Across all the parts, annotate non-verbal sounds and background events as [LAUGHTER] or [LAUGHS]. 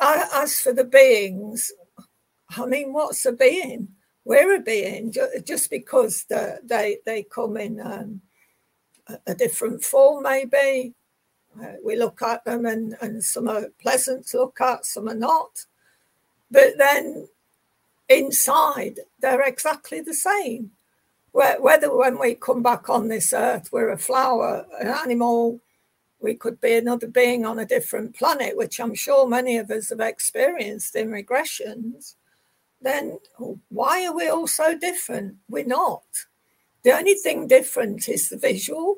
as for the beings, I mean, what's a being? We're a being just because the, they they come in um, a different form, maybe. Uh, we look at them and, and some are pleasant to look at, some are not. But then inside, they're exactly the same. Whether when we come back on this earth, we're a flower, an animal, we could be another being on a different planet, which I'm sure many of us have experienced in regressions, then why are we all so different? We're not. The only thing different is the visual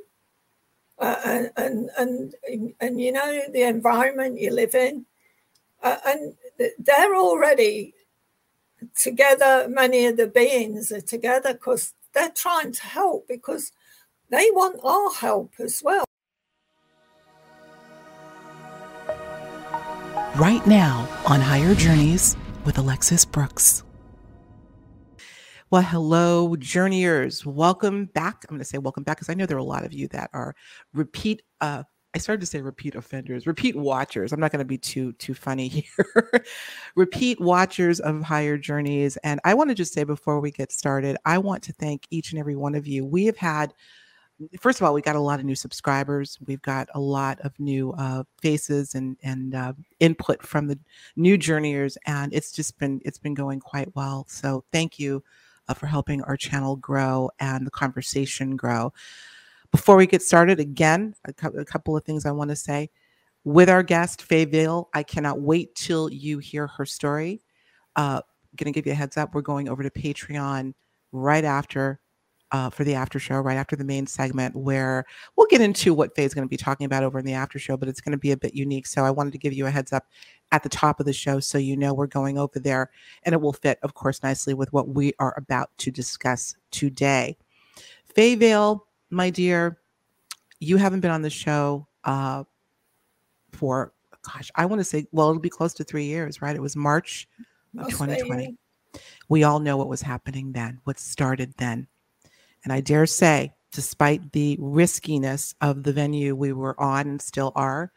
uh, and, and, and, and, you know, the environment you live in. Uh, and they're already together, many of the beings are together because they're trying to help because they want our help as well. Right now on Higher Journeys with Alexis Brooks. Well, hello, journeyers. Welcome back. I'm going to say welcome back because I know there are a lot of you that are repeat. Uh, I started to say repeat offenders, repeat watchers. I'm not going to be too too funny [LAUGHS] here. repeat watchers of higher journeys, and I want to just say before we get started, I want to thank each and every one of you. We have had first of all, we got a lot of new subscribers. We've got a lot of new uh, faces and and uh, input from the new journeyers, and it's just been it's been going quite well. So thank you uh, for helping our channel grow and the conversation grow. Before we get started, again, a, a couple of things I want to say. With our guest, Faye Vale, I cannot wait till you hear her story. Uh, to give you a heads up. We're going over to Patreon right after uh, for the after show, right after the main segment, where we'll get into what Faye's going to be talking about over in the after show, but it's going to be a bit unique. So I wanted to give you a heads up at the top of the show so you know we're going over there and it will fit, of course, nicely with what we are about to discuss today. Faye Vale, my dear, you haven't been on the show uh, for, gosh, I want to say, well, it'll be close to three years, right? It was March of 2020. We all know what was happening then, what started then. And I dare say, despite the riskiness of the venue we were on and still are,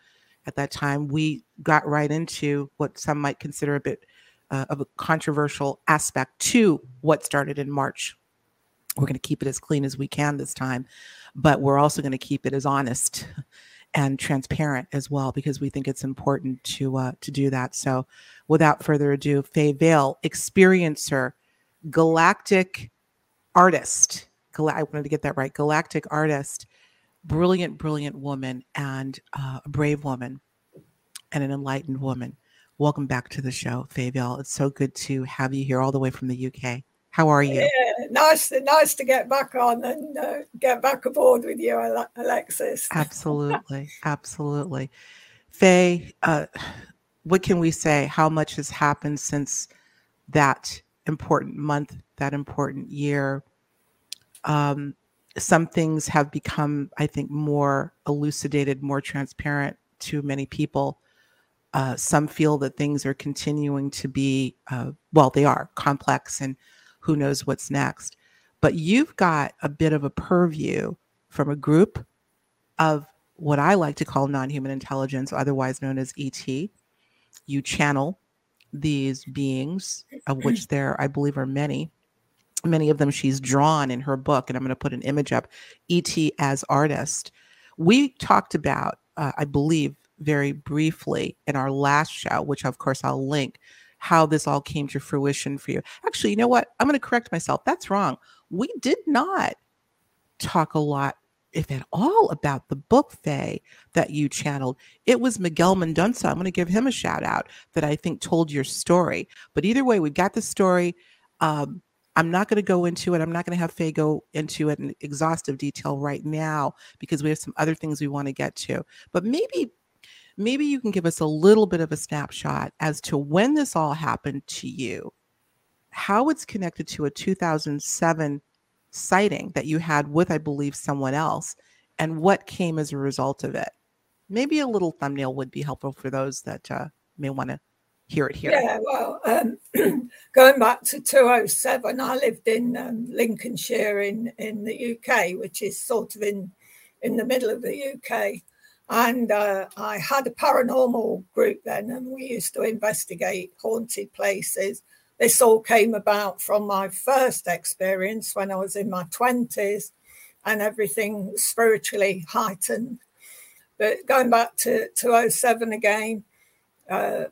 at that time, we got right into what some might consider a bit uh, of a controversial aspect to what started in March. We're going to keep it as clean as we can this time, but we're also going to keep it as honest and transparent as well because we think it's important to uh, to do that. So, without further ado, Faye Vale, experiencer, galactic artist. Gal- I wanted to get that right. Galactic artist brilliant, brilliant woman and uh, a brave woman and an enlightened woman. Welcome back to the show, Faye Vale. It's so good to have you here all the way from the UK. How are you? Yeah, nice, to, nice to get back on and uh, get back aboard with you, Alexis. [LAUGHS] Absolutely, absolutely. Faye, uh, what can we say? How much has happened since that important month, that important year? Um, some things have become, I think, more elucidated, more transparent to many people. Uh, some feel that things are continuing to be, uh, well, they are complex and who knows what's next. But you've got a bit of a purview from a group of what I like to call non human intelligence, otherwise known as ET. You channel these beings, of which there, I believe, are many many of them she's drawn in her book and i'm going to put an image up et as artist. We talked about uh, i believe very briefly in our last show which of course i'll link how this all came to fruition for you. Actually you know what? I'm going to correct myself. That's wrong. We did not talk a lot if at all about the book Faye that you channeled. It was miguel mendonca i'm going to give him a shout out that i think told your story. But either way we've got the story um, I'm not going to go into it. I'm not going to have Faye go into it in exhaustive detail right now because we have some other things we want to get to. But maybe, maybe you can give us a little bit of a snapshot as to when this all happened to you, how it's connected to a 2007 sighting that you had with, I believe, someone else, and what came as a result of it. Maybe a little thumbnail would be helpful for those that uh, may want to hear it here. Yeah, well, um, [CLEARS THROAT] going back to 207, I lived in um, Lincolnshire in, in the UK, which is sort of in, in the middle of the UK. And uh, I had a paranormal group then, and we used to investigate haunted places. This all came about from my first experience when I was in my 20s and everything spiritually heightened. But going back to, to 07 again, uh,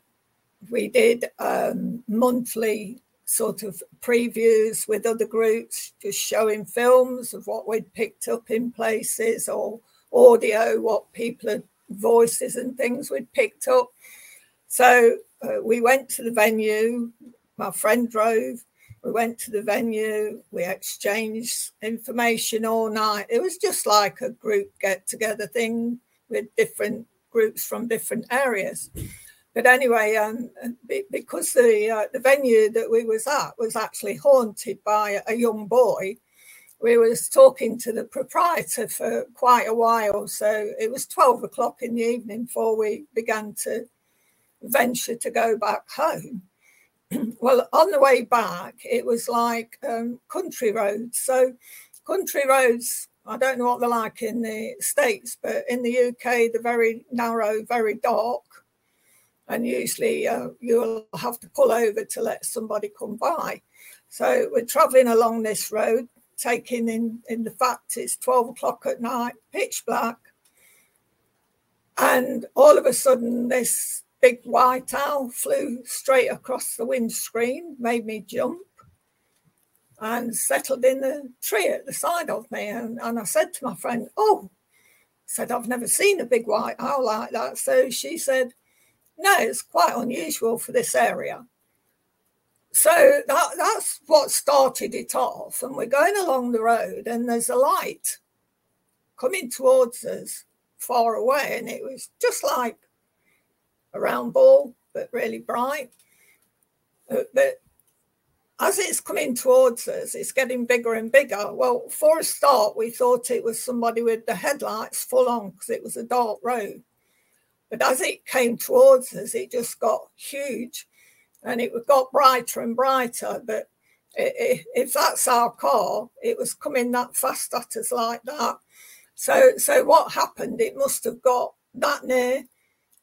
we did um, monthly sort of previews with other groups, just showing films of what we'd picked up in places or audio, what people had voices and things we'd picked up. So uh, we went to the venue. My friend drove. We went to the venue. We exchanged information all night. It was just like a group get together thing with different groups from different areas. But anyway, um, because the uh, the venue that we was at was actually haunted by a young boy, we was talking to the proprietor for quite a while. So it was twelve o'clock in the evening before we began to venture to go back home. [CLEARS THROAT] well, on the way back, it was like um, country roads. So country roads I don't know what they're like in the States, but in the UK, they're very narrow, very dark and usually uh, you'll have to pull over to let somebody come by. So we're traveling along this road, taking in, in the fact it's 12 o'clock at night, pitch black. And all of a sudden, this big white owl flew straight across the windscreen, made me jump, and settled in the tree at the side of me. And, and I said to my friend, Oh, said, I've never seen a big white owl like that. So she said, no, it's quite unusual for this area. So that, that's what started it off. And we're going along the road, and there's a light coming towards us far away. And it was just like a round ball, but really bright. Uh, but as it's coming towards us, it's getting bigger and bigger. Well, for a start, we thought it was somebody with the headlights full on because it was a dark road. But as it came towards us, it just got huge and it got brighter and brighter. But if that's our car, it was coming that fast at us like that. So, so what happened? It must have got that near.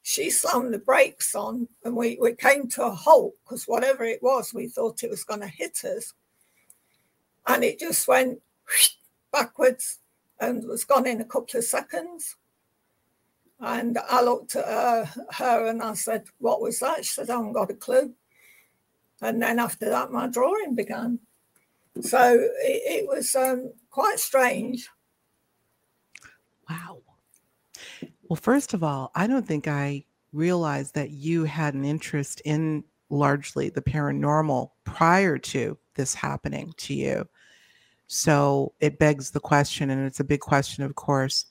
She slammed the brakes on, and we, we came to a halt because whatever it was, we thought it was going to hit us. And it just went backwards and was gone in a couple of seconds. And I looked at her, her and I said, What was that? She said, I haven't got a clue. And then after that, my drawing began. So it, it was um, quite strange. Wow. Well, first of all, I don't think I realized that you had an interest in largely the paranormal prior to this happening to you. So it begs the question, and it's a big question, of course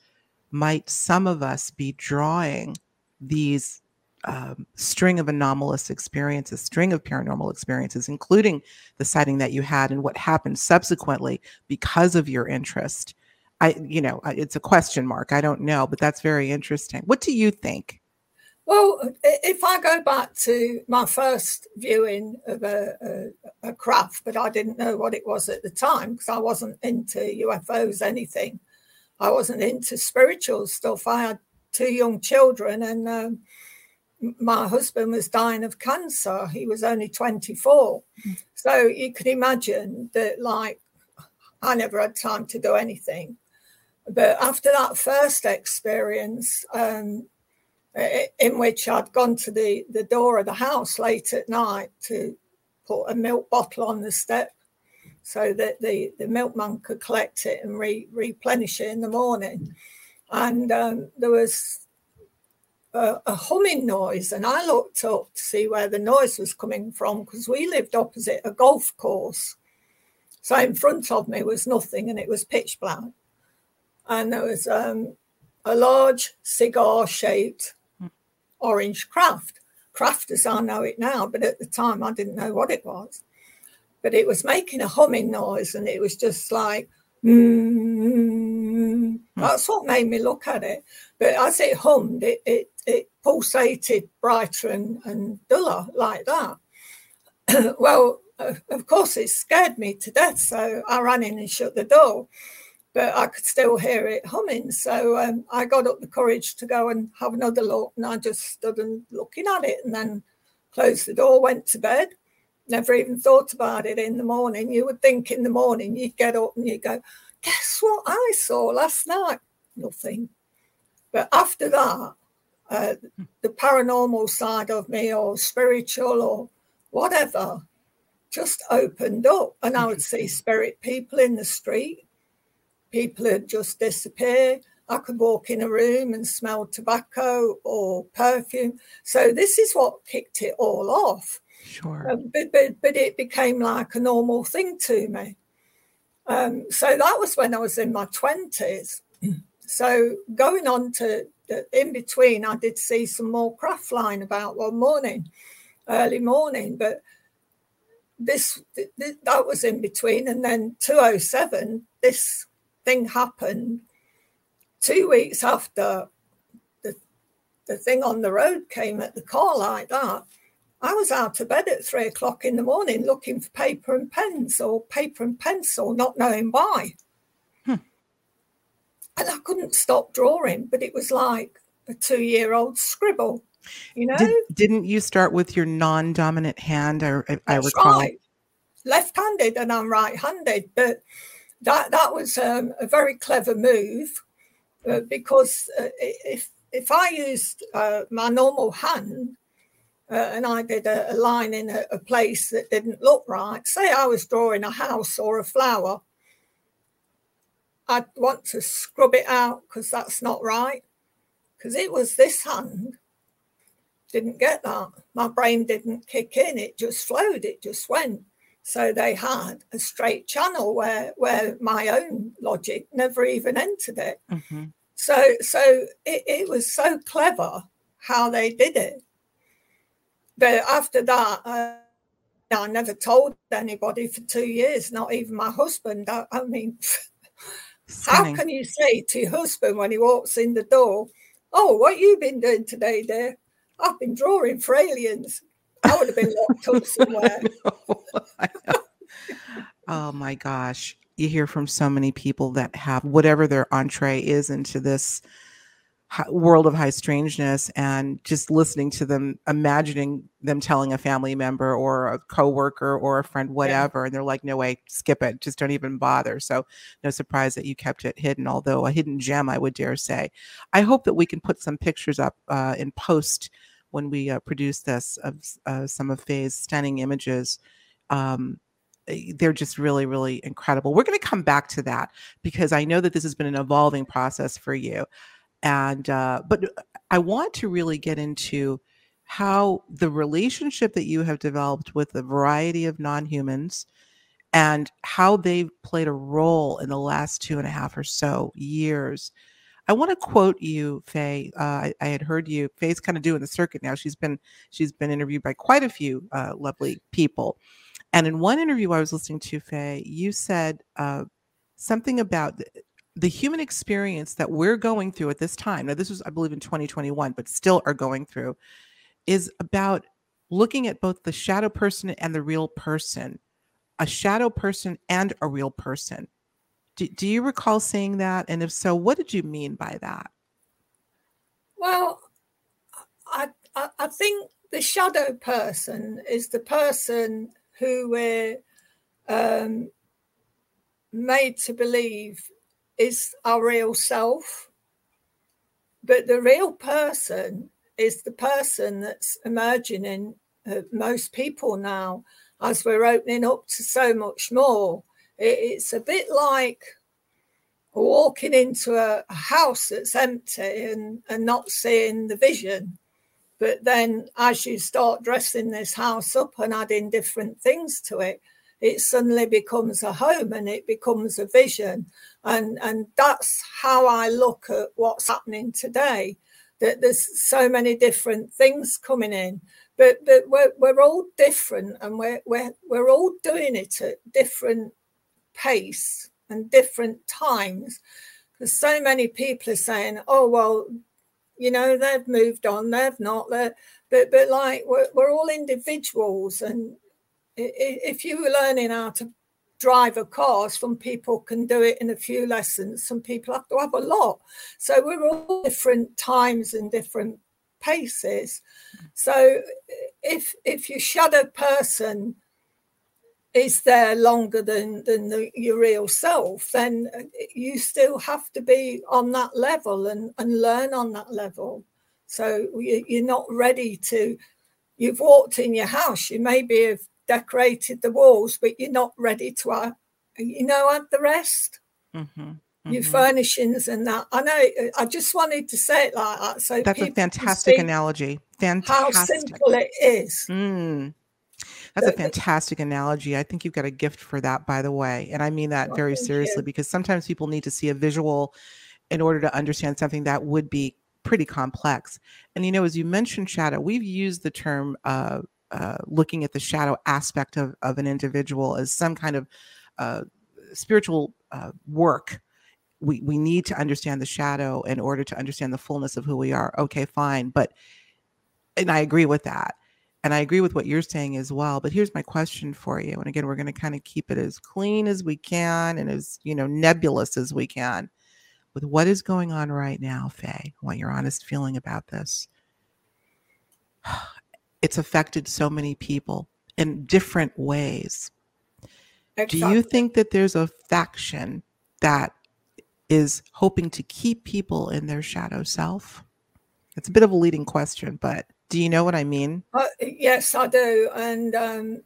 might some of us be drawing these um, string of anomalous experiences, string of paranormal experiences, including the sighting that you had and what happened subsequently because of your interest. I, you know, it's a question mark. I don't know, but that's very interesting. What do you think? Well, if I go back to my first viewing of a, a, a craft, but I didn't know what it was at the time because I wasn't into UFOs, anything. I wasn't into spiritual stuff. I had two young children, and um, my husband was dying of cancer. He was only 24. Mm. So you can imagine that, like, I never had time to do anything. But after that first experience, um, in which I'd gone to the, the door of the house late at night to put a milk bottle on the step so that the, the milkman could collect it and re, replenish it in the morning. And um, there was a, a, humming noise, and I looked up to see where the noise was coming from because we lived opposite a golf course. So in front of me was nothing, and it was pitch black. And there was um, a large cigar shaped orange craft. Craft as I know it now, but at the time I didn't know what it was but it was making a humming noise and it was just like mm, that's what made me look at it but as it hummed it it, it pulsated brighter and, and duller like that [CLEARS THROAT] well of course it scared me to death so i ran in and shut the door but I could still hear it humming. So um, I got up the courage to go and have another look, and I just stood and looking at it, and then closed the door, went to bed. Never even thought about it in the morning. You would think in the morning you'd get up and you'd go, "Guess what I saw last night?" Nothing. But after that, uh, the paranormal side of me, or spiritual, or whatever, just opened up, and I would see spirit people in the street people had just disappeared. I could walk in a room and smell tobacco or perfume. So this is what kicked it all off. Sure. Um, but, but, but it became like a normal thing to me. Um, so that was when I was in my 20s. [CLEARS THROAT] So going on to in between, I did see some more craft flying about one morning, early morning. But this, this that was in between, and then 207, this thing happened two weeks after the, the thing on the road came at the car like that. I was out of bed at three o'clock in the morning looking for paper and pens or paper and pencil, not knowing why. Hmm. And I couldn't stop drawing, but it was like a two year old scribble, you know? Did, not you start with your non dominant hand? I, I, I recall. Right. Left handed and I'm right handed, but that that was um, a very clever move uh, because uh, if if I used uh, my normal hand uh, and I did a, a line in a, a, place that didn't look right, say I was drawing a house or a flower, I'd want to scrub it out because that's not right. Because it was this hand didn't get that. My brain didn't kick in. It just flowed. It just went. So they had a straight channel where where my own logic never even entered it. Mm-hmm. So so it, it was so clever how they did it. But after that, uh, I never told anybody for two years, not even my husband. I, I mean, how can you say to your husband when he walks in the door, "Oh, what you been doing today, dear? I've been drawing for aliens." I would have been locked up somewhere. [LAUGHS] oh my gosh. You hear from so many people that have whatever their entree is into this world of high strangeness and just listening to them imagining them telling a family member or a coworker or a friend whatever yeah. and they're like no way skip it just don't even bother so no surprise that you kept it hidden although a hidden gem i would dare say i hope that we can put some pictures up uh, in post when we uh, produced this of uh, some of Faye's stunning images. Um, eh, they're just really, really incredible. We're going to come back to that because I know that this has been an evolving process for you, and uh, but uh, I want to really get into how the relationship that you have developed with a variety of non-humans and how they've played a role in the last two and a half or so years I want to quote you, Faye. Uh, I, I, had heard you. Faye's kind of doing the circuit now. She's been she's been interviewed by quite a few uh, lovely people, and in one interview I was listening to, Faye, you said uh, something about the, human experience that we're going through at this time. Now, this was, I believe, in 2021, but still are going through, is about looking at both the shadow person and the real person, a shadow person and a real person do, do you recall saying that? And if so, what did you mean by that? Well, I, I, I think the shadow person is the person who we're um, made to believe is our real self. But the real person is the person that's emerging in uh, most people now as we're opening up to so much more it's a bit like walking into a, house that's empty and, and not seeing the vision. But then, as you start dressing this house up and adding different things to it, it suddenly becomes a home and it becomes a vision. And, and that's how I look at what's happening today. That there's so many different things coming in, but but we're, we're all different and we're, we're, we're all doing it at different pace and different times because so many people are saying oh well you know they've moved on they've not they're, but but like we're, we're all individuals and if you were learning how to drive a car. Some people can do it in a few lessons. Some people have to have a lot. So we're all different times and different paces. So if if your shadow person is there longer than than the, your real self, then you still have to be on that level and and learn on that level. So you, you're not ready to. You've walked in your house. You maybe have decorated the walls, but you're not ready to, uh, you know, add the rest. Mm-hmm, mm-hmm. Your furnishings and that. I know. I just wanted to say it like that. So that's a fantastic analogy. Fantastic. How simple it is. Mm. That's a fantastic analogy. I think you've got a gift for that, by the way. And I mean that very seriously because sometimes people need to see a visual in order to understand something that would be pretty complex. And you know, as you mentioned shadow, we've used the term uh, uh, looking at the shadow aspect of, of an individual as some kind of uh, spiritual uh, work. We, we need to understand the shadow in order to understand the fullness of who we are. Okay, fine. But, and I agree with that. And I agree with what you're saying as well. But here's my question for you. And again, we're going to kind of keep it as clean as we can and as, you know, nebulous as we can with what is going on right now, Faye, what your honest feeling about this it's affected so many people in different ways. Exactly. Do you think that there's a faction that is hoping to keep people in their shadow self? It's a bit of a leading question, but do you know what I mean? Uh, yes, I do. And um,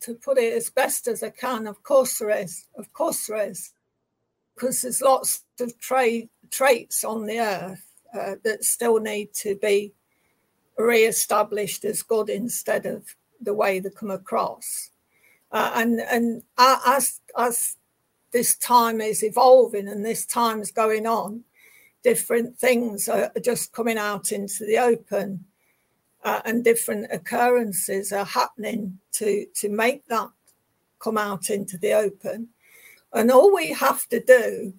to put it as best as I can, of course there is. Of course there is. Because there's lots of tra- traits on the earth uh, that still need to be re-established as good instead of the way they come across. Uh, and and as as this time is evolving and this time is going on, different things are just coming out into the open, uh, and different occurrences are happening to to make that come out into the open. And all we have to do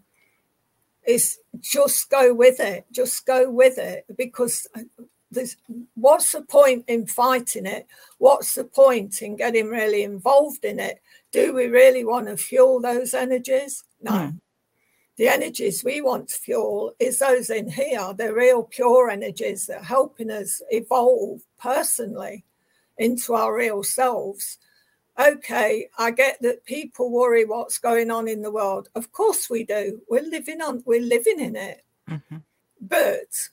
is just go with it, just go with it, because there's what's the point in fighting it? What's the point in getting really involved in it? Do we really want to fuel those energies? No. Mm. The energies we want to fuel is those in here, the real pure energies that are helping us evolve personally into our real selves. Okay, I get that people worry what's going on in the world. Of course we do. We're living on we're living in it. Mm-hmm. But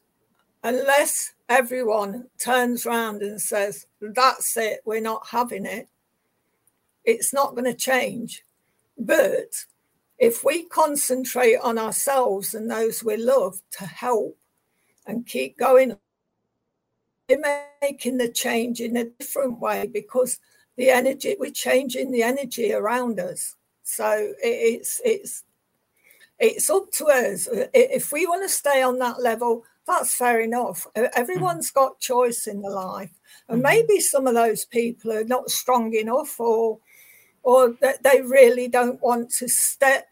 unless everyone turns around and says, That's it, we're not having it, it's not going to change. But if we concentrate on ourselves and those we love to help and keep going, we're making the change in a different way because the energy, we're changing the energy around us. So it's it's it's up to us. If we want to stay on that level, that's fair enough. Everyone's got choice in the life, and mm-hmm. maybe some of those people are not strong enough, or or that they really don't want to step.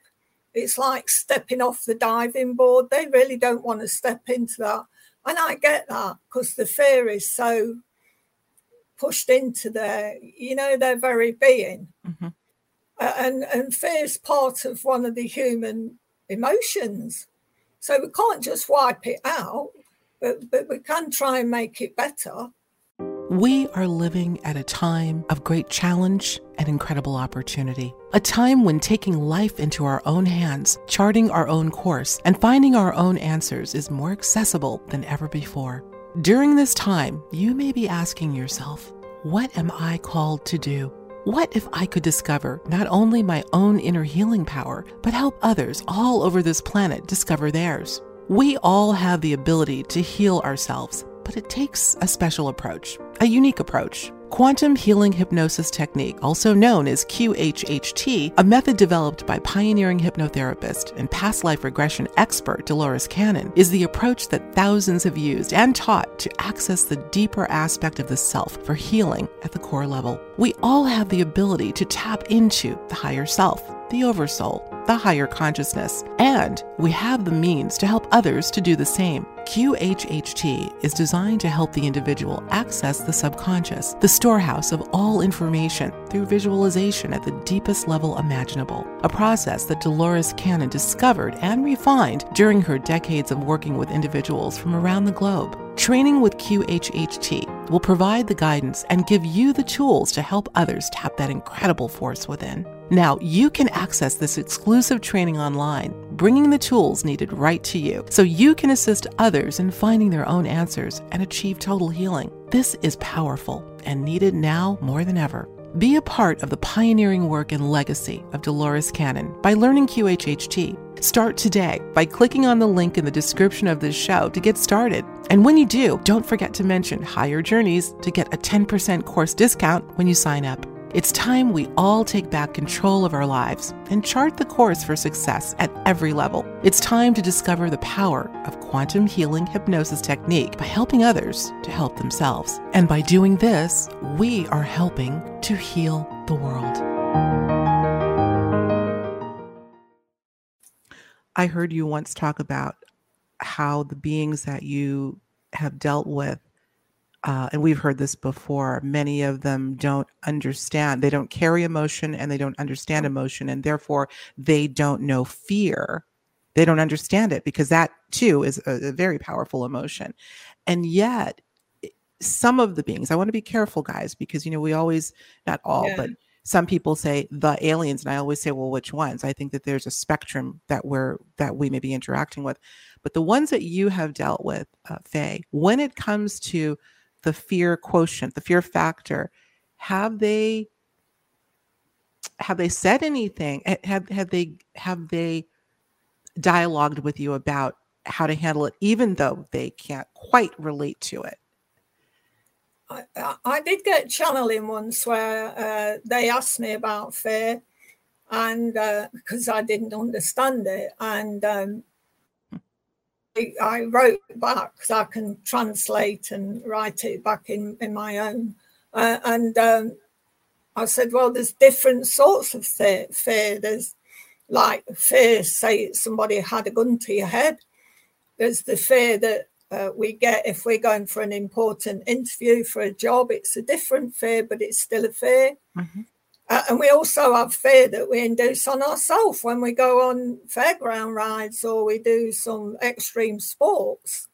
It's like stepping off the diving board. They really don't want to step into that, and I get that because the fear is so pushed into their, you know, their very being. Mm-hmm. And and fear is part of one of the human emotions. So we can't just wipe it out, but, but we can try and make it better. We are living at a time of great challenge and incredible opportunity. A time when taking life into our own hands, charting our own course, and finding our own answers is more accessible than ever before. During this time, you may be asking yourself, What am I called to do? What if I could discover not only my own inner healing power, but help others all over this planet discover theirs? We all have the ability to heal ourselves, but it takes a special approach, a unique approach. Quantum Healing Hypnosis Technique, also known as QHHT, a method developed by pioneering hypnotherapist and past life regression expert Dolores Cannon, is the approach that thousands have used and taught to access the deeper aspect of the self for healing at the core level. We all have the ability to tap into the higher self, the oversoul, the higher consciousness, and we have the means to help others to do the same. QHHT is designed to help the individual access the subconscious, the storehouse of all information, through visualization at the deepest level imaginable. A process that Dolores Cannon discovered and refined during her decades of working with individuals from around the globe. Training with QHHT will provide the guidance and give you the tools to help others tap that incredible force within. Now, you can access this exclusive training online, bringing the tools needed right to you so you can assist others in finding their own answers and achieve total healing. This is powerful and needed now more than ever. Be a part of the pioneering work and legacy of Dolores Cannon by learning QHHT. Start today by clicking on the link in the description of this show to get started. And when you do, don't forget to mention Higher Journeys to get a 10% course discount when you sign up. It's time we all take back control of our lives and chart the course for success at every level. It's time to discover the power of quantum healing hypnosis technique by helping others to help themselves. And by doing this, we are helping to heal the world. I heard you once talk about how the beings that you have dealt with uh, and we've heard this before, many of them don't understand. They don't carry emotion and they don't understand emotion, and therefore they don't know fear. They don't understand it because that too is a, a very powerful emotion. And yet, some of the beings, I want to be careful, guys, because, you know, we always, not all, yeah. but some people say the aliens and i always say well which ones i think that there's a spectrum that we're that we may be interacting with but the ones that you have dealt with uh, faye when it comes to the fear quotient, the fear factor, have they have they said anything? Have have they have they dialogued with you about how to handle it, even though they can't quite relate to it? I, I did get channeling once where uh, they asked me about fear, and because uh, I didn't understand it, and um, I wrote back because I can translate and write it back in, in my own. Uh, and um, I said, well, there's different sorts of fear. fear. There's like fear, say somebody had a gun to your head. There's the fear that uh, we get if we're going for an important interview for a job. It's a different fear, but it's still a fear. Mm-hmm. Uh, and we also have fear that we induce on ourselves when we go on fairground rides or we do some extreme sports.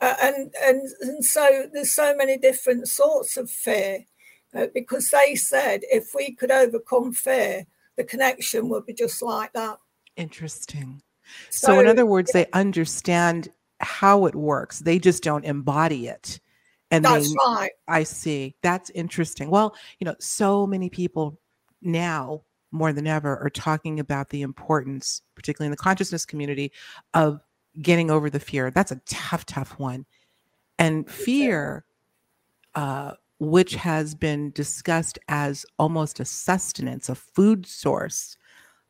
Uh, and, and, and so there's so many different sorts of fear uh, because they said if we could overcome fear, the connection would be just like that. Interesting. So, so in other words, yeah. they understand how it works, they just don't embody it. And that's they, right. I see. That's interesting. Well, you know, so many people now more than ever are talking about the importance, particularly in the consciousness community, of getting over the fear. That's a tough, tough one. And fear, uh, which has been discussed as almost a sustenance, a food source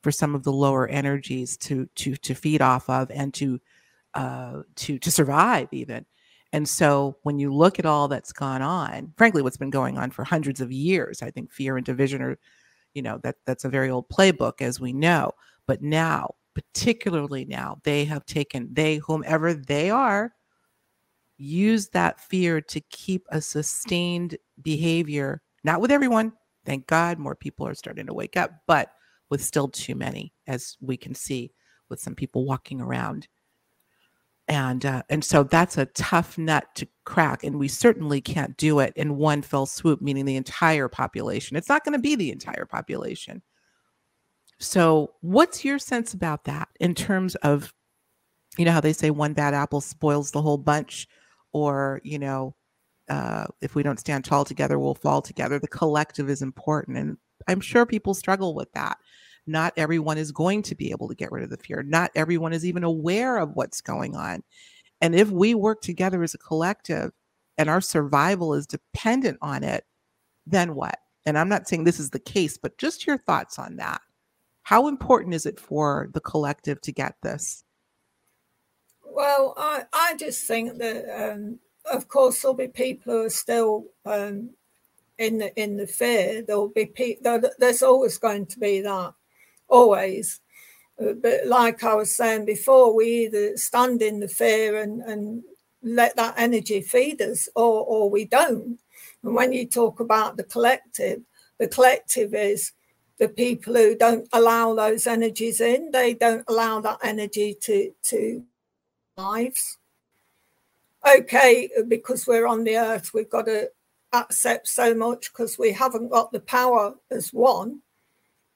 for some of the lower energies to to to feed off of and to uh, to to survive even. And so when you look at all that's gone on, frankly, what's been going on for hundreds of years, I think fear and division are, you know, that that's a very old playbook, as we know. But now, particularly now, they have taken, they, whomever they are, use that fear to keep a sustained behavior, not with everyone. Thank God more people are starting to wake up, but with still too many, as we can see with some people walking around and uh, and so that's a tough nut to crack and we certainly can't do it in one fell swoop meaning the entire population. It's not going to be the entire population. So what's your sense about that in terms of you know how they say one bad apple spoils the whole bunch? Or you know uh, if we don't stand tall together we'll fall together. The collective is important and i'm sure people struggle with that not everyone is going to be able to get rid of the fear. Not everyone is even aware of what's going on. And if we work together as a collective and our survival is dependent on it, then what? And I'm not saying this is the case, but just your thoughts on that. How important is it for the collective to get this? Well, I, I just think that, um, of course, there'll be people who are still um, in the in the fear. There'll be pe- there's always going to be that always. Uh, but like I was saying before, we either stand in the fear and, and let that energy feed us or, or we don't. And when you talk about the collective, the collective is the people who don't allow those energies in, they don't allow that energy to, to lives. Okay, because we're on the earth, we've got to accept so much because we haven't got the power as one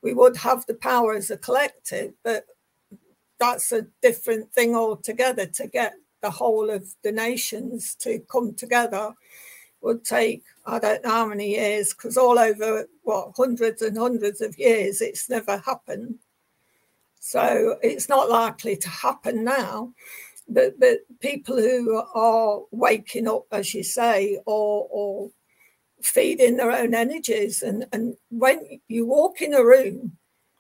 we would have the power as a collective, but that's a different thing altogether. To get the whole of the nations to come together would take I don't know how many years, because all over what hundreds and hundreds of years, it's never happened. So it's not likely to happen now. But but people who are waking up, as you say, or or feeding their own energies. And, and when you walk in a room,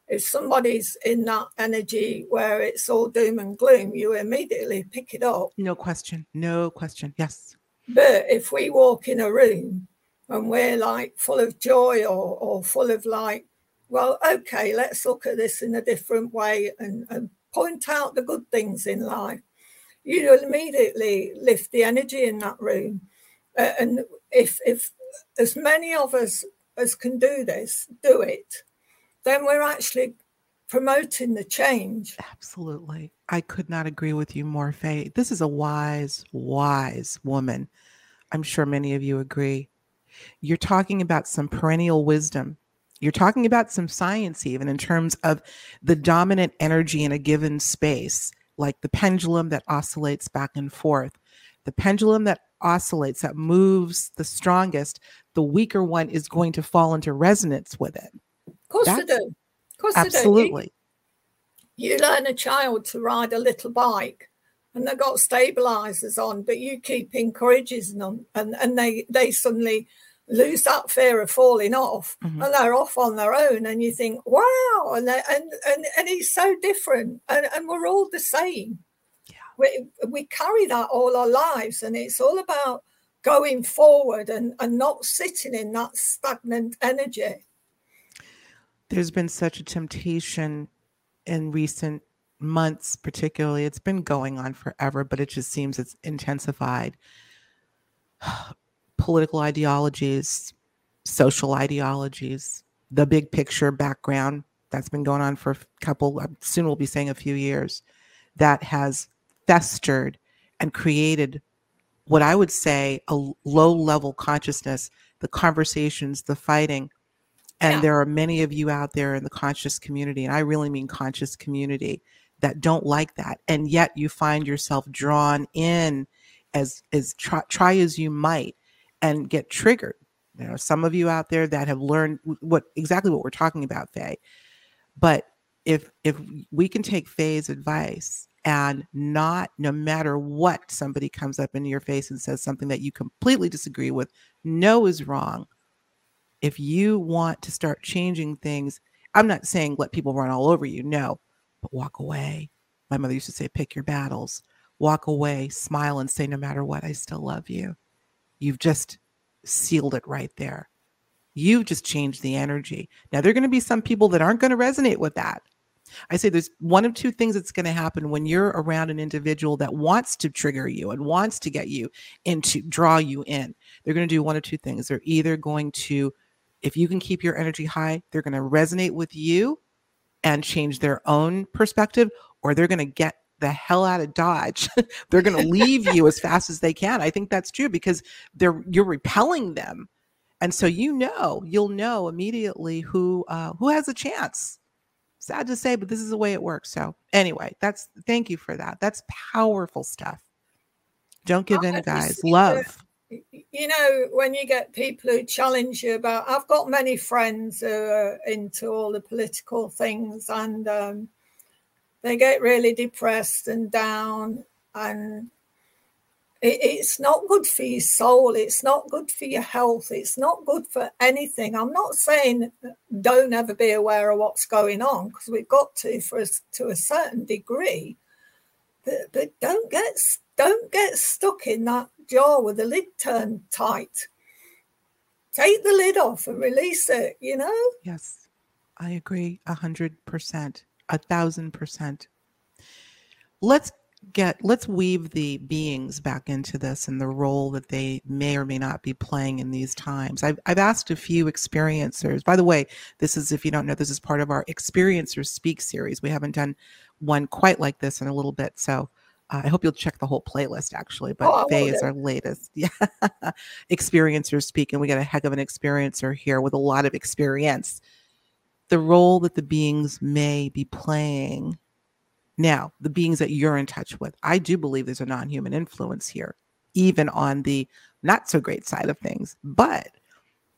if somebody's in that energy where it's all doom and gloom, you immediately pick it up. No question. No question. Yes. But if we walk in a room and we're like full of joy or, or full of like, well, okay, let's look at this in a different way and, and point out the good things in life, you immediately lift the energy in that room. Uh, and if if as many of us as can do this do it, then we're actually promoting the change. Absolutely. I could not agree with you more, Faye. This is a wise, wise woman. I'm sure many of you agree. You're talking about some perennial wisdom. You're talking about some science, even in terms of the dominant energy in a given space, like the pendulum that oscillates back and forth. The pendulum that oscillates, that moves the strongest, the weaker one is going to fall into resonance with it. Of course That's, they do. Of course absolutely. You, you learn a child to ride a little bike and they've got stabilizers on, but you keep encouraging them and, and they, they suddenly lose that fear of falling off mm-hmm. and they're off on their own and you think wow and and and, and it's so different and, and we're all the same we, we carry that all our lives and it's all about going forward and, and not sitting in that stagnant energy. There's been such a temptation in recent months particularly. It's been going on forever but it just seems it's intensified. [SIGHS] Political ideologies social ideologies the big picture background that's been going on for a couple soon we'll be saying a few years that has festered and created what I would say a low level consciousness, the conversations, the fighting. And yeah. there are many of you out there in the conscious community, and I really mean conscious community, that don't like that. And yet you find yourself drawn in as as try, try as you might and get triggered. You know, some of you out there that have learned what exactly what we're talking about, Faye. But if if we can take Faye's advice and not no matter what somebody comes up in your face and says something that you completely disagree with no is wrong. If you want to start changing things i'm not saying let people run all over you no but walk away. My mother used to say pick your battles. Walk away smile and say no matter what i still love you. You've just sealed it right there. You've just changed the energy. Now there are going to be some people that aren't going to resonate with that I say there's one of two things that's going to happen when you're around an individual that wants to trigger you and wants to get you and to draw you in. They're going to do one of two things. They're either going to, if you can keep your energy high, they're going to resonate with you and change their own perspective, or they're going to get the hell out of Dodge. [LAUGHS] they're going to leave you as fast as they can. I think that's true because they're you're repelling them, and so you know you'll know immediately who uh, who has a chance sad to say, but this is the way it works. So anyway, that's thank you for that. That's powerful stuff. Don't give in, guys. Love. You know, when you get people who challenge you about, I've got many friends who are into all the political things, and um, they get really depressed and down, and it's not good for your soul. It's not good for your health. It's not good for anything. I'm not saying don't ever be aware of what's going on because we've got to for us to a certain degree. But, but don't get don't get stuck in that jar with the lid turned tight. Take the lid off and release it. You know. Yes, I agree a hundred percent. a thousand percent. Let's get let's weave the beings back into this and the role that they may or may not be playing in these times. I've I've asked a few experiencers. By the way, this is if you don't know, this is part of our experiencers speak series. We haven't done one quite like this in a little bit, so uh, I hope you'll check the whole playlist actually. But oh, Faye is our latest, [LAUGHS] yeah, experiencers speak, and we got a heck of an experiencer here with a lot of experience. The role that the beings may be playing now, the beings that you're in touch with, I do believe there's a non human influence here, even on the not so great side of things. But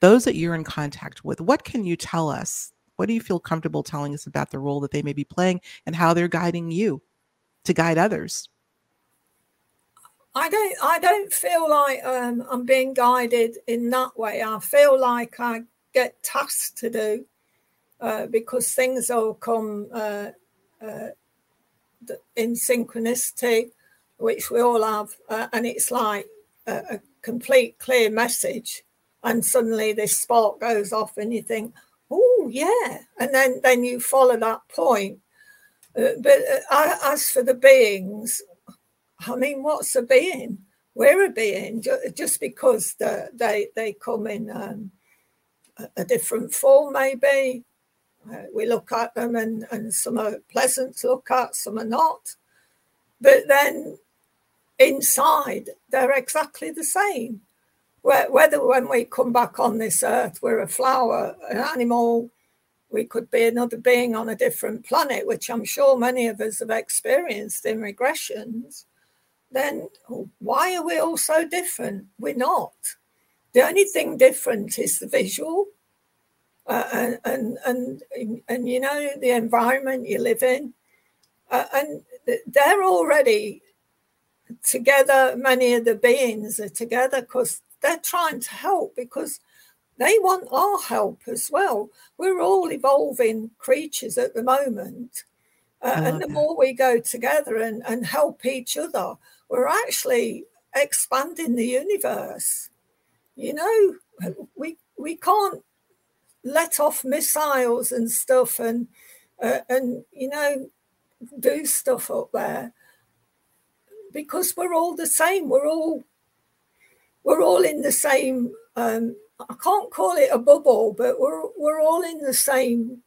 those that you're in contact with, what can you tell us? What do you feel comfortable telling us about the role that they may be playing and how they're guiding you to guide others? I don't. I don't feel like um, I'm being guided in that way. I feel like I get tasks to do uh, because things all come uh, uh, in synchronicity, which we all have, uh, and it's like a, a, complete clear message, and suddenly this spark goes off, and you think, "Oh yeah," and then then you follow that point. Uh, but uh, as for the beings, I mean, what's a being? We're a being just because the, they they come in um, a different form, maybe uh, we look at them and, and some are pleasant to look at, some are not. But then inside, they're exactly the same. Whether when we come back on this earth, we're a flower, an animal, we could be another being on a different planet, which I'm sure many of us have experienced in regressions, then why are we all so different? We're not. The only thing different is the visual uh, and, and and and you know the environment you live in, uh, and they're already together. Many of the beings are together because they're trying to help because they want our help as well. We're all evolving creatures at the moment. Uh, and the more we go together and, and help each other, we're actually expanding the universe. You know, we we can't let off missiles and stuff and uh, and you know do stuff up there because we're all the same we're all we're all in the same um, I can't call it a bubble but we're we're all in the same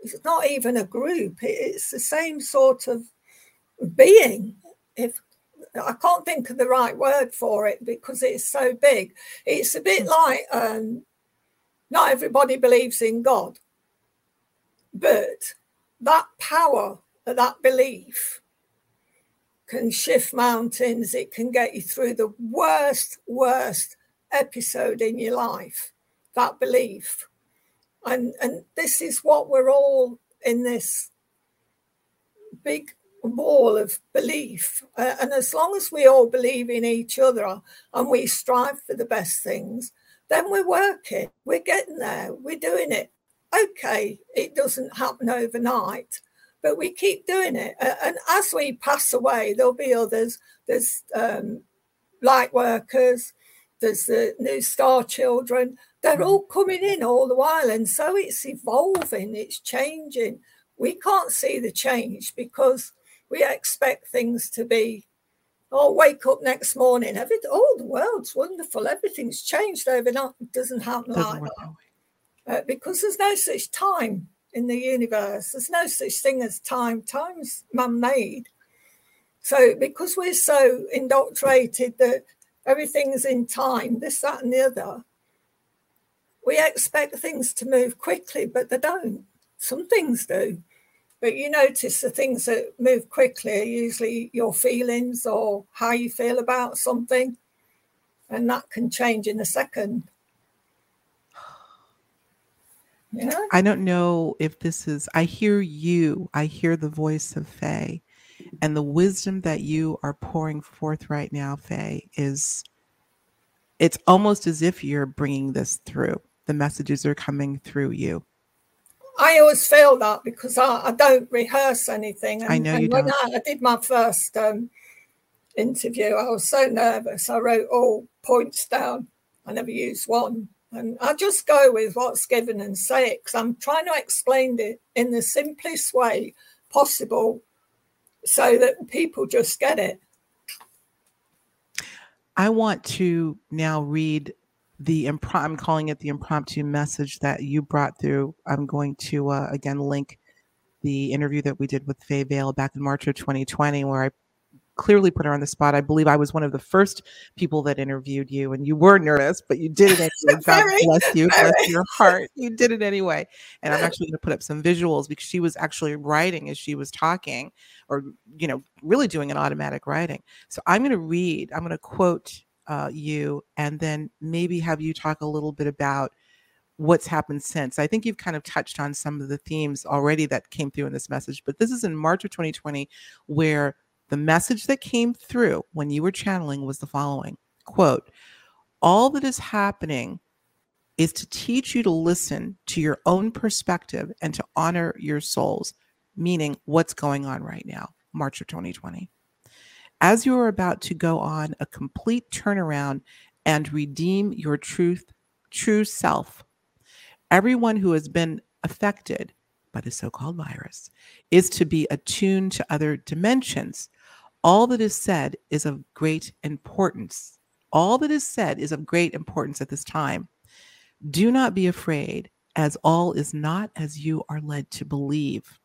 it's not even a group it's the same sort of being if I can't think of the right word for it because it's so big. It's a bit hmm. like um, not everybody believes in God, but that power, that belief can shift mountains. It can get you through the worst, worst episode in your life. That belief. And, and this is what we're all in this big wall of belief. Uh, and as long as we all believe in each other and we strive for the best things, then we're working, we're getting there, we're doing it. Okay, it doesn't happen overnight, but we keep doing it. And as we pass away, there'll be others. There's um, light workers, there's the new star children. They're all coming in all the while. And so it's evolving, it's changing. We can't see the change because we expect things to be oh, wake up next morning, everything, oh, the world's wonderful, everything's changed overnight. It doesn't happen doesn't like that. Uh, because there's no such time in the universe. There's no such thing as time. Time's man-made. So because we're so indoctrinated that everything's in time, this, that, and the other, we expect things to move quickly, but they don't. Some things do. But you notice the things that move quickly are usually your feelings or how you feel about something. And that can change in a second. [SIGHS] Yeah. I don't know if this is, I hear you, I hear the voice of Faye, and the wisdom that you are pouring forth right now, Faye, is it's almost as if you're bringing this through. The messages are coming through you. I always feel that because I, I don't rehearse anything. And, I know you when don't. I, I did my first um, interview, I was so nervous. I wrote all points down. I never used one And I just go with what's given and say it because I'm trying to explain it in the simplest way possible so that people just get it. I want to now read the imp- I'm calling it the impromptu message that you brought through. I'm going to uh, again link the interview that we did with Faye Vale back in March of 2020, where I clearly put her on the spot. I believe I was one of the first people that interviewed you, and you were nervous, but you did it [LAUGHS] anyway. God bless you, bless your heart. [LAUGHS] You did it anyway. And I'm actually going to put up some visuals because she was actually writing as she was talking, or you know, really doing an automatic writing. So I'm going to read. I'm going to quote uh, you, and then maybe have you talk a little bit about what's happened since. I think you've kind of touched on some of the themes already that came through in this message, but this is in March of 2020 where the message that came through when you were channeling was the following quote, All that is happening is to teach you to listen to your own perspective and to honor your souls, meaning what's going on right now, March of 2020. As you are about to go on a complete turnaround and redeem your truth, true self, everyone who has been affected by the so called virus is to be attuned to other dimensions all that is said is of great importance. All that is said is of great importance at this time. Do not be afraid, as all is not as you are led to believe.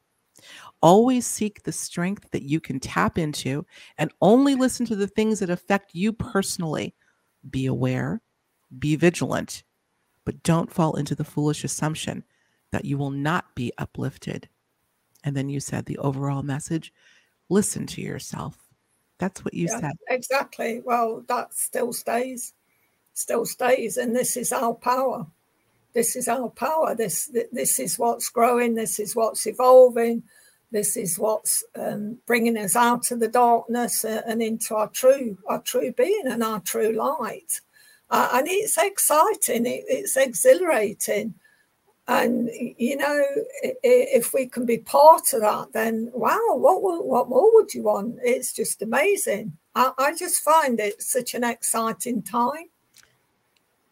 Always seek the strength that you can tap into and only listen to the things that affect you personally. Be aware, be vigilant, but don't fall into the foolish assumption that you will not be uplifted. And then you said the overall message listen to yourself. That's what you yeah, said. Exactly. Well, that still stays, still stays. And this is our power. This is our power. This this is what's growing. This is what's evolving. This is what's um, bringing us out of the darkness uh, and into our true our true being and our true light. Uh, and it's exciting. It, it's exhilarating. And you know, if we can be part of that, then wow, what what more would you want? It's just amazing. I, I just find it such an exciting time.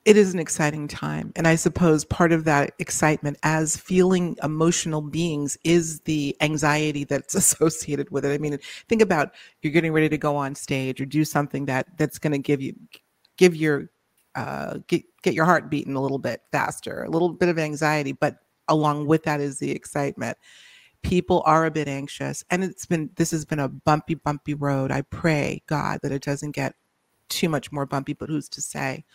It is an exciting time, and I suppose part of that excitement, as feeling emotional beings, is the anxiety that's [LAUGHS] associated with it. I mean, think about you're getting ready to go on stage or do something that that's going to give you give your uh, get get your heart beating a little bit faster, a little bit of anxiety, but along with that is the excitement. People are a bit anxious, and it's been this has been a bumpy, bumpy road. I pray God that it doesn't get too much more bumpy, but who's to say?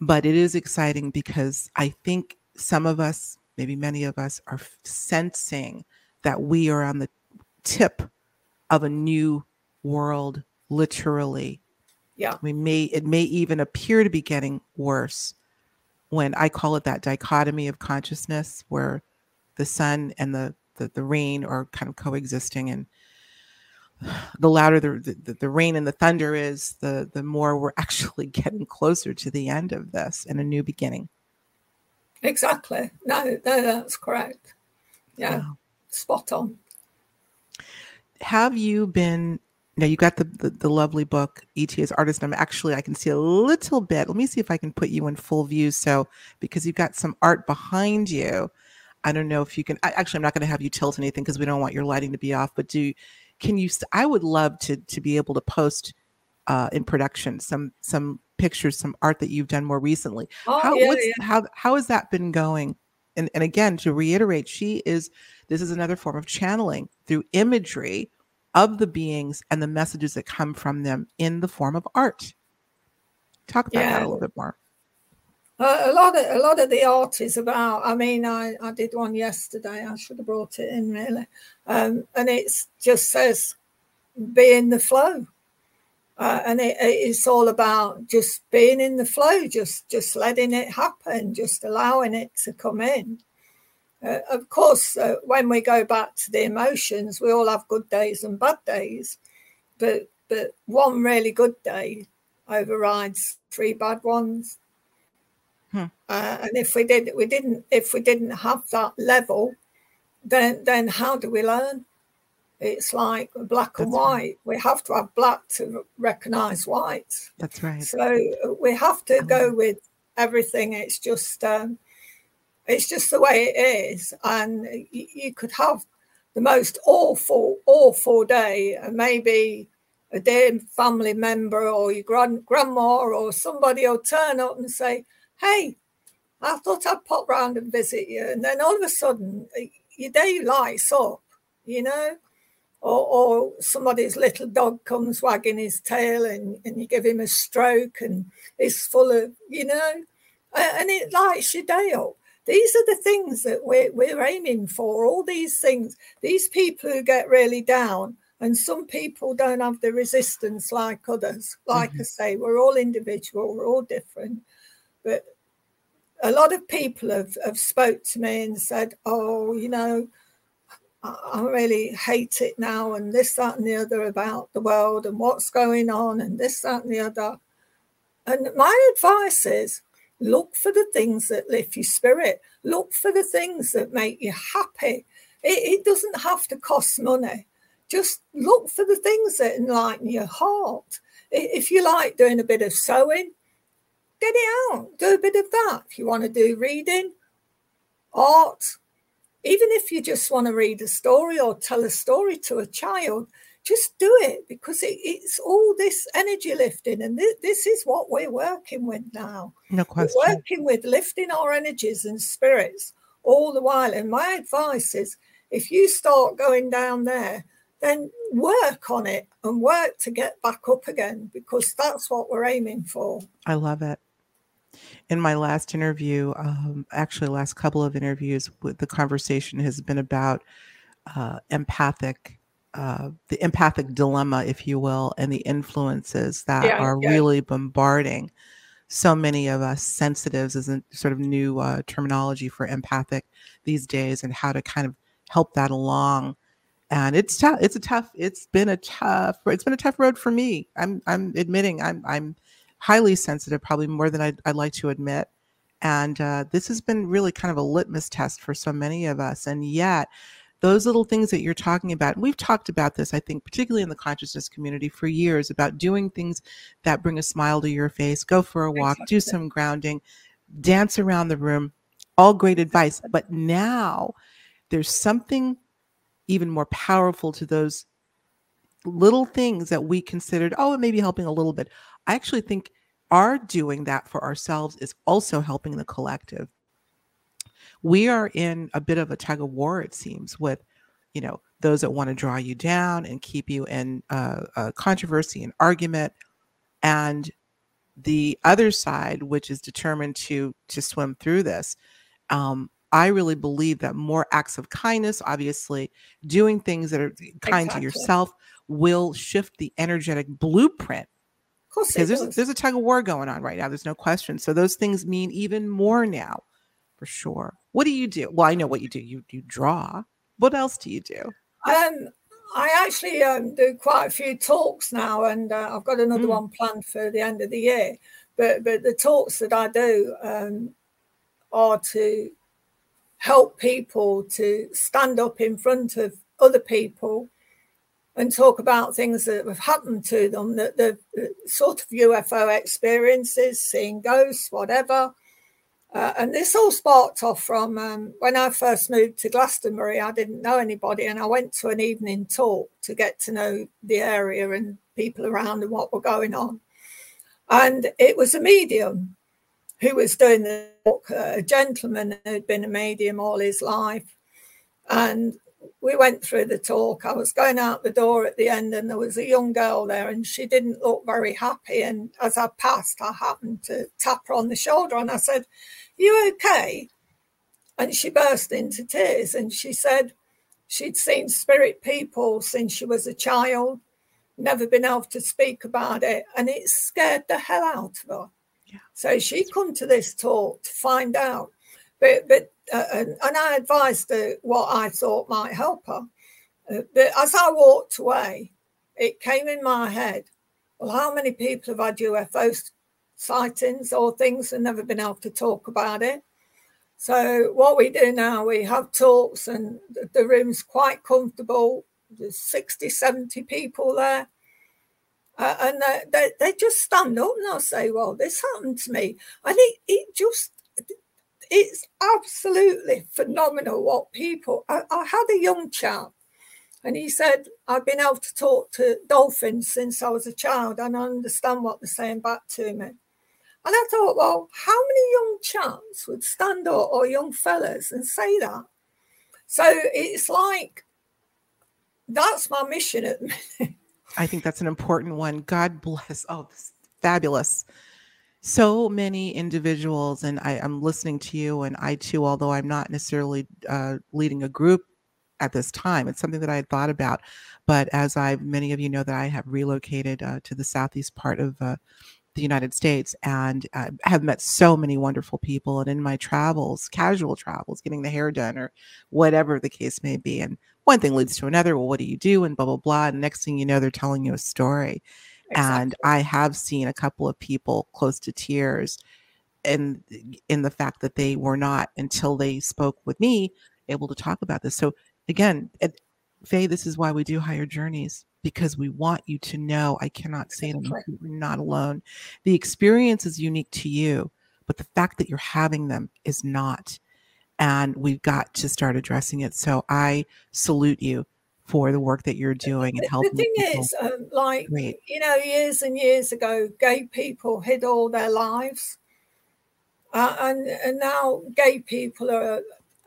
But it is exciting because I think some of us, maybe many of us, are sensing that we are on the tip of a new world, literally yeah. We may it may even appear to be getting worse when I call it that dichotomy of consciousness where the sun and the the, the rain are kind of coexisting and the louder the, the, the rain and the thunder is the the more we're [LAUGHS] actually getting closer to the end of this and a new beginning. Exactly. No, no that's correct. Yeah. Spot on. Have you been now you got the, the, the lovely book et as artist i'm actually i can see a little bit let me see if i can put you in full view. So because you've got some art behind you i don't know if you can I, actually i'm not going to have you tilt anything because we don't want your lighting to be off but do can you i would love to to be able to post uh, in production some some pictures some art that you've done more recently oh, how yeah, yeah. how how has that been going and and again to reiterate she is this is another form of channeling through imagery of the beings and the messages that come from them in the form of art. Talk about yeah. that a little bit more. Uh, a lot of a lot of the art is about. I mean, I, I did one yesterday. I should have brought it in really, um, and it just says, "Be in the flow," uh, and it, it's all about just being in the flow, just just letting it happen, just allowing it to come in. Uh, of course, uh, when we go back to the emotions, we all have good days and bad days, but but one really good day overrides three bad ones. Hmm. Uh, and if we did, we didn't. If we didn't have that level, then then how do we learn? It's like black and white. Right. We have to have black to recognize white. That's right. So we have to go with everything. It's just um, it's just the way it is, and you, you could have the most awful, awful day, and maybe a dear family member or your grand, grandma or somebody will turn up and say, Hey, I thought I'd pop round and visit you. And then all of a sudden, your day lights up, you know? Or, or somebody's little dog comes wagging his tail and, and you give him a stroke and it's full of, you know, and it lights your day up. These are the things that we're, we're aiming for. All these things, these people who get really down, and some people don't have the resistance like others. Like mm-hmm. I say, we're all individual, we're all different. But a lot of people have, have spoke to me and said, oh, you know, I really hate it now, and this, that, and the other about the world and what's going on, and this, that, and the other. And my advice is look for the things that lift your spirit, look for the things that make you happy. It, it doesn't have to cost money just look for the things that enlighten your heart. If you like doing a bit of sewing, get it out, do a bit of that. If you want to do reading, art, even if you just want to read a story or tell a story to a child, just do it because it, it's all this energy lifting. And th- this is what we're working with now. No question. We're working with lifting our energies and spirits all the while. And my advice is if you start going down there, then work on it and work to get back up again because that's what we're aiming for. I love it. In my last interview, um, actually, last couple of interviews, the conversation has been about uh, empathic, uh, the empathic dilemma, if you will, and the influences that yeah, are yeah. really bombarding so many of us sensitives is a sort of new uh, terminology for empathic these days and how to kind of help that along and it's tough it's a tough it's been a tough it's been a tough road for me i'm i'm admitting i'm i'm highly sensitive probably more than i'd, I'd like to admit. And uh, this has been really kind of a litmus test for so many of us. And yet those little things that you're talking about and we've talked about this i think particularly in the consciousness community for years about doing things that bring a smile to your face go for a walk do some grounding dance around the room all great advice. But now there's something even more powerful to those little things that we considered, oh, it may be helping a little bit. I actually think our doing that for ourselves is also helping the collective. We are in a bit of a tug of war, it seems, with you know those that want to draw you down and keep you in uh, controversy and argument, and the other side, which is determined to to swim through this. Um, I really believe that more acts of kindness, obviously, doing things that are kind exactly. to yourself, will shift the energetic blueprint. Because there's, there's a tug of war going on right now. There's no question. So those things mean even more now, for sure. What do you do? Well, I know what you do. You you draw. What else do you do? Um, I actually um, do quite a few talks now, and uh, I've got another mm. one planned for the end of the year. But but the talks that I do um, are to help people to stand up in front of other people and talk about things that have happened to them, that the, sort of UFO experiences, seeing ghosts, whatever. Uh, and this all sparked off from um, when I first moved to Glastonbury. I didn't know anybody, and I went to an evening talk to get to know the area and people around and what were going on. And it was a medium who was doing the book, a gentleman who'd been a medium all his life. And we went through the talk. I was going out the door at the end, and there was a young girl there, and she didn't look very happy. And as I passed, I happened to tap her on the shoulder, and I said, "You okay?" And she burst into tears, and she said she'd seen spirit people since she was a child, never been able to speak about it, and it scared the hell out of her. Yeah. So she come to this talk to find out, but but uh, and, I advised her what I thought might help her. Uh, but as I walked away, it came in my head. Well, how many people have had UFO sightings or things and never been able to talk about it? So what we do now, we have talks and the room's quite comfortable. There's 60, 70 people there. Uh, and they, they, they, just stand up and they'll say, Well, this happened to me. And it, it just, it's absolutely phenomenal what people. I, I had a young chap and he said, I've been able to talk to dolphins since I was a child and I understand what they're saying back to me. And I thought, well, how many young chaps would stand up or young fellas and say that? So it's like that's my mission at the minute. I think that's an important one. God bless. Oh, fabulous. So many individuals, and I, am listening to you, and I too, although I'm not necessarily uh, leading a group at this time, it's something that I had thought about. But as I, many of you know, that I have relocated uh, to the southeast part of uh, the United States and uh, have met so many wonderful people. And in my travels, casual travels, getting the hair done or whatever the case may be, and one thing leads to another. Well, what do you do? And blah, blah, blah. And next thing you know, they're telling you a story. Exactly. And I have seen a couple of people close to tears and in the fact that they were not until they spoke with me able to talk about this. So again, Faye, this is why we do higher journeys because we want you to know I cannot say it enough, you're not alone. The experience is unique to you, but the fact that you're having them is not and we've got to start addressing it. So I salute you for the work that you're doing and helping. The thing people. is, um, like Great. you know, years and years ago, gay people hid all their lives, uh, and and now gay people are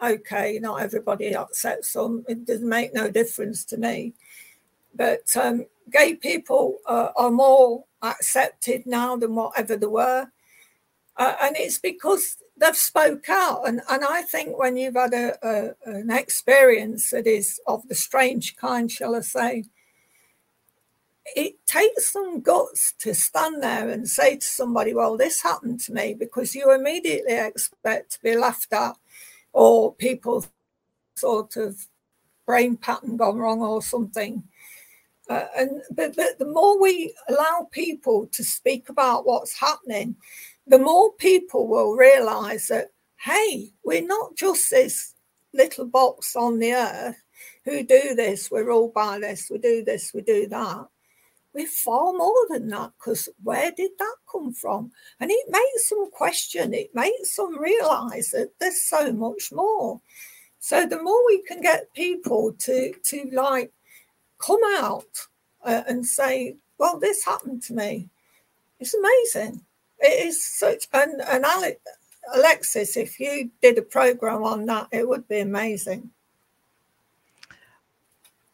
okay. Not everybody accepts them. It doesn't make no difference to me. But um, gay people uh, are more accepted now than whatever they were, uh, and it's because they've spoke out. And, and i think when you've had a, a, an experience that is of the strange kind shall i say it takes some guts to stand there and say to somebody well this happened to me because you immediately expect to be laughed at or people sort of brain pattern gone wrong or something. Uh, and but, but the more we allow people to speak about what's happening the more people will realize that, hey, we're not just this little box on the earth who do this, we're all by this, we do this, we do that. We're far more than that because where did that come from? And it makes them question, it makes them realize that there's so much more. So the more we can get people to to like come out uh, and say, well, this happened to me, it's amazing. It is such and and Alexis, if you did a program on that, it would be amazing.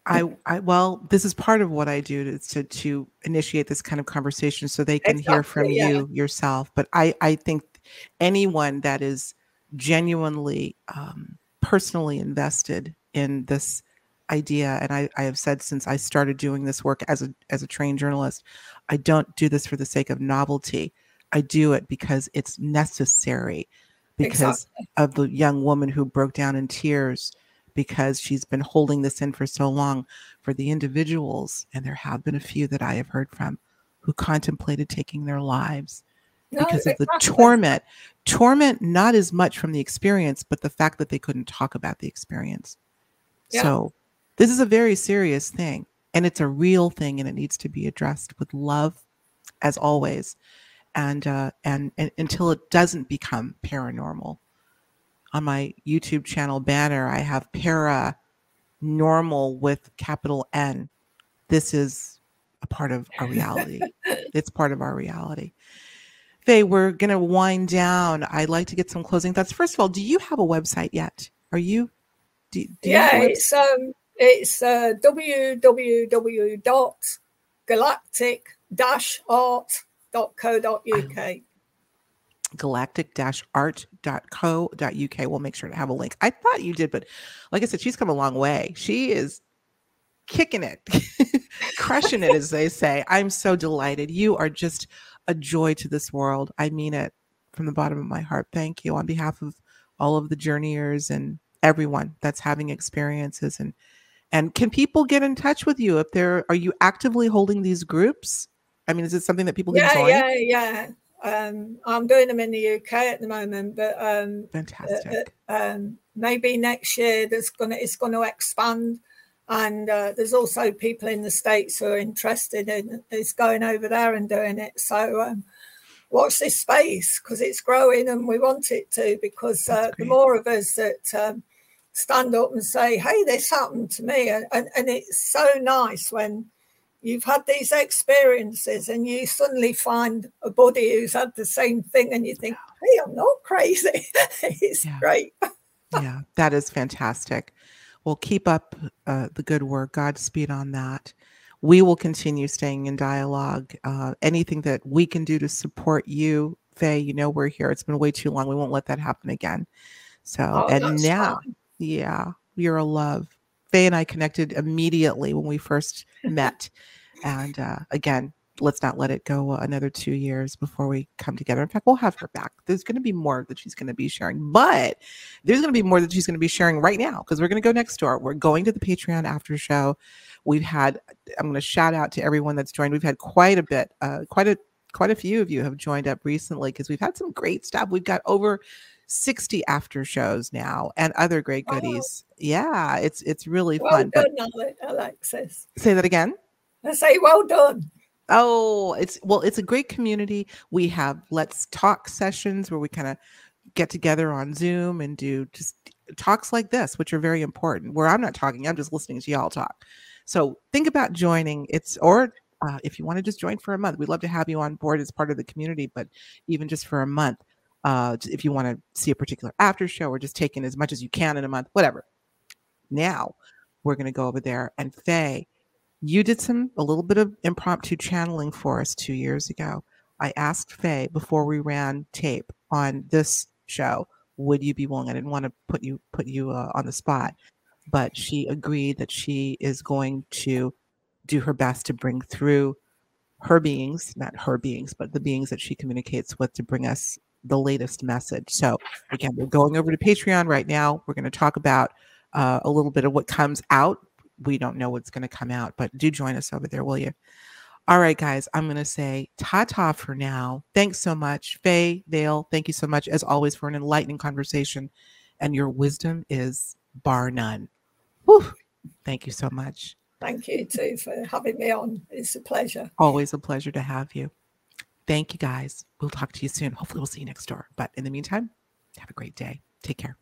I, I well, this is part of what I do to, to, to initiate this kind of conversation so they can exactly, hear from yeah. you yourself. But I I think anyone that is genuinely um, personally invested in this idea, and I, I have said since I started doing this work as a as a trained journalist, I don't do this for the sake of novelty. I do it because it's necessary because exactly. of the young woman who broke down in tears because she's been holding this in for so long for the individuals and there have been a few that I have heard from who contemplated taking their lives no, because of the torment torment not as much from the experience but the fact that they couldn't talk about the experience yeah. so this is a very serious thing and it's a real thing and it needs to be addressed with love as always and uh, and, and until it doesn't become paranormal. On my YouTube channel banner, I have para normal with capital N. This is a part of our reality. [LAUGHS] it's part of our reality. Faye, we're going to wind down. I'd like to get some closing thoughts. First of all, do you have a website yet? Are you? Do, do yeah, you it's um, it's uh, www.galactic-art galactic-art.co.uk. Galactic-art.co.uk. We'll make sure to have a link. I thought you did, but like I said, she's come a long way. She is kicking it, [LAUGHS] crushing it, as they say. I'm so delighted. You are just a joy to this world. I mean it from the bottom of my heart. Thank you on behalf of all of the journeyers and everyone that's having experiences and and can people get in touch with you if they're are you actively holding these groups I mean, is it something that people can yeah, join? Yeah, yeah, um, I'm doing them in the UK at the moment, but um, fantastic. Uh, um, maybe next year there's gonna it's going to expand. and uh, there's also people in the states who are interested in is going over there and doing it. So um, watch this space because it's growing and we want it to. Because uh, the more of us that um, stand up and say, "Hey, this happened to me," and, and, and it's so nice when you've had these experiences and you suddenly find a buddy who's had the same thing and you think hey i'm not crazy [LAUGHS] it's yeah. great [LAUGHS] yeah that is fantastic well, keep up uh, the good work. Godspeed on that. We will continue staying in dialogue. Uh, anything that we can do to support you, Faye, you know we're here. It's been way too long. We won't let that happen again. So, oh, and now, fine. yeah, you're a love. Faye and I connected immediately when we first met. And uh, again, let's not let it go another two years before we come together. In fact, we'll have her back. There's going to be more that she's going to be sharing, but there's going to be more that she's going to be sharing right now because we're going to go next door. We're going to the Patreon after show. We've had, I'm going to shout out to everyone that's joined. We've had quite a bit, uh, quite a quite a few of you have joined up recently because we've had some great stuff. We've got over 60 after shows now and other great goodies. Oh. Yeah, it's it's really well fun. Done, but, Alexis. Say that again. I say well done. Oh, it's well, it's a great community. We have let's talk sessions where we kind of get together on Zoom and do just talks like this, which are very important. Where I'm not talking, I'm just listening to y'all talk. So think about joining. It's or uh, if you want to just join for a month, we'd love to have you on board as part of the community. But even just for a month, uh, if you want to see a particular after show or just take in as much as you can in a month, whatever. Now we're going to go over there and Faye you did some a little bit of impromptu channeling for us two years ago. I asked Faye before we ran tape on this show, would you be willing? I didn't want to put you put you uh, on the spot, but she agreed that she is going to do her best to bring through her beings, not her beings, but the beings that she communicates with to bring us the latest message. So again, we're going over to Patreon right now. We're going to talk about uh, a little bit of what comes out we don't know what's going to come out, but do join us over there, will you? All right, guys, I'm going to say ta ta for now. Thanks so much. Faye, Vale, thank you so much, as always, for an enlightening conversation. And your wisdom is bar none. Whew. Thank you so much. Thank you, too, for having me on. It's a pleasure. Always a pleasure to have you. Thank you, guys. We'll talk to you soon. Hopefully, we'll see you next door. But in the meantime, have a great day. Take care.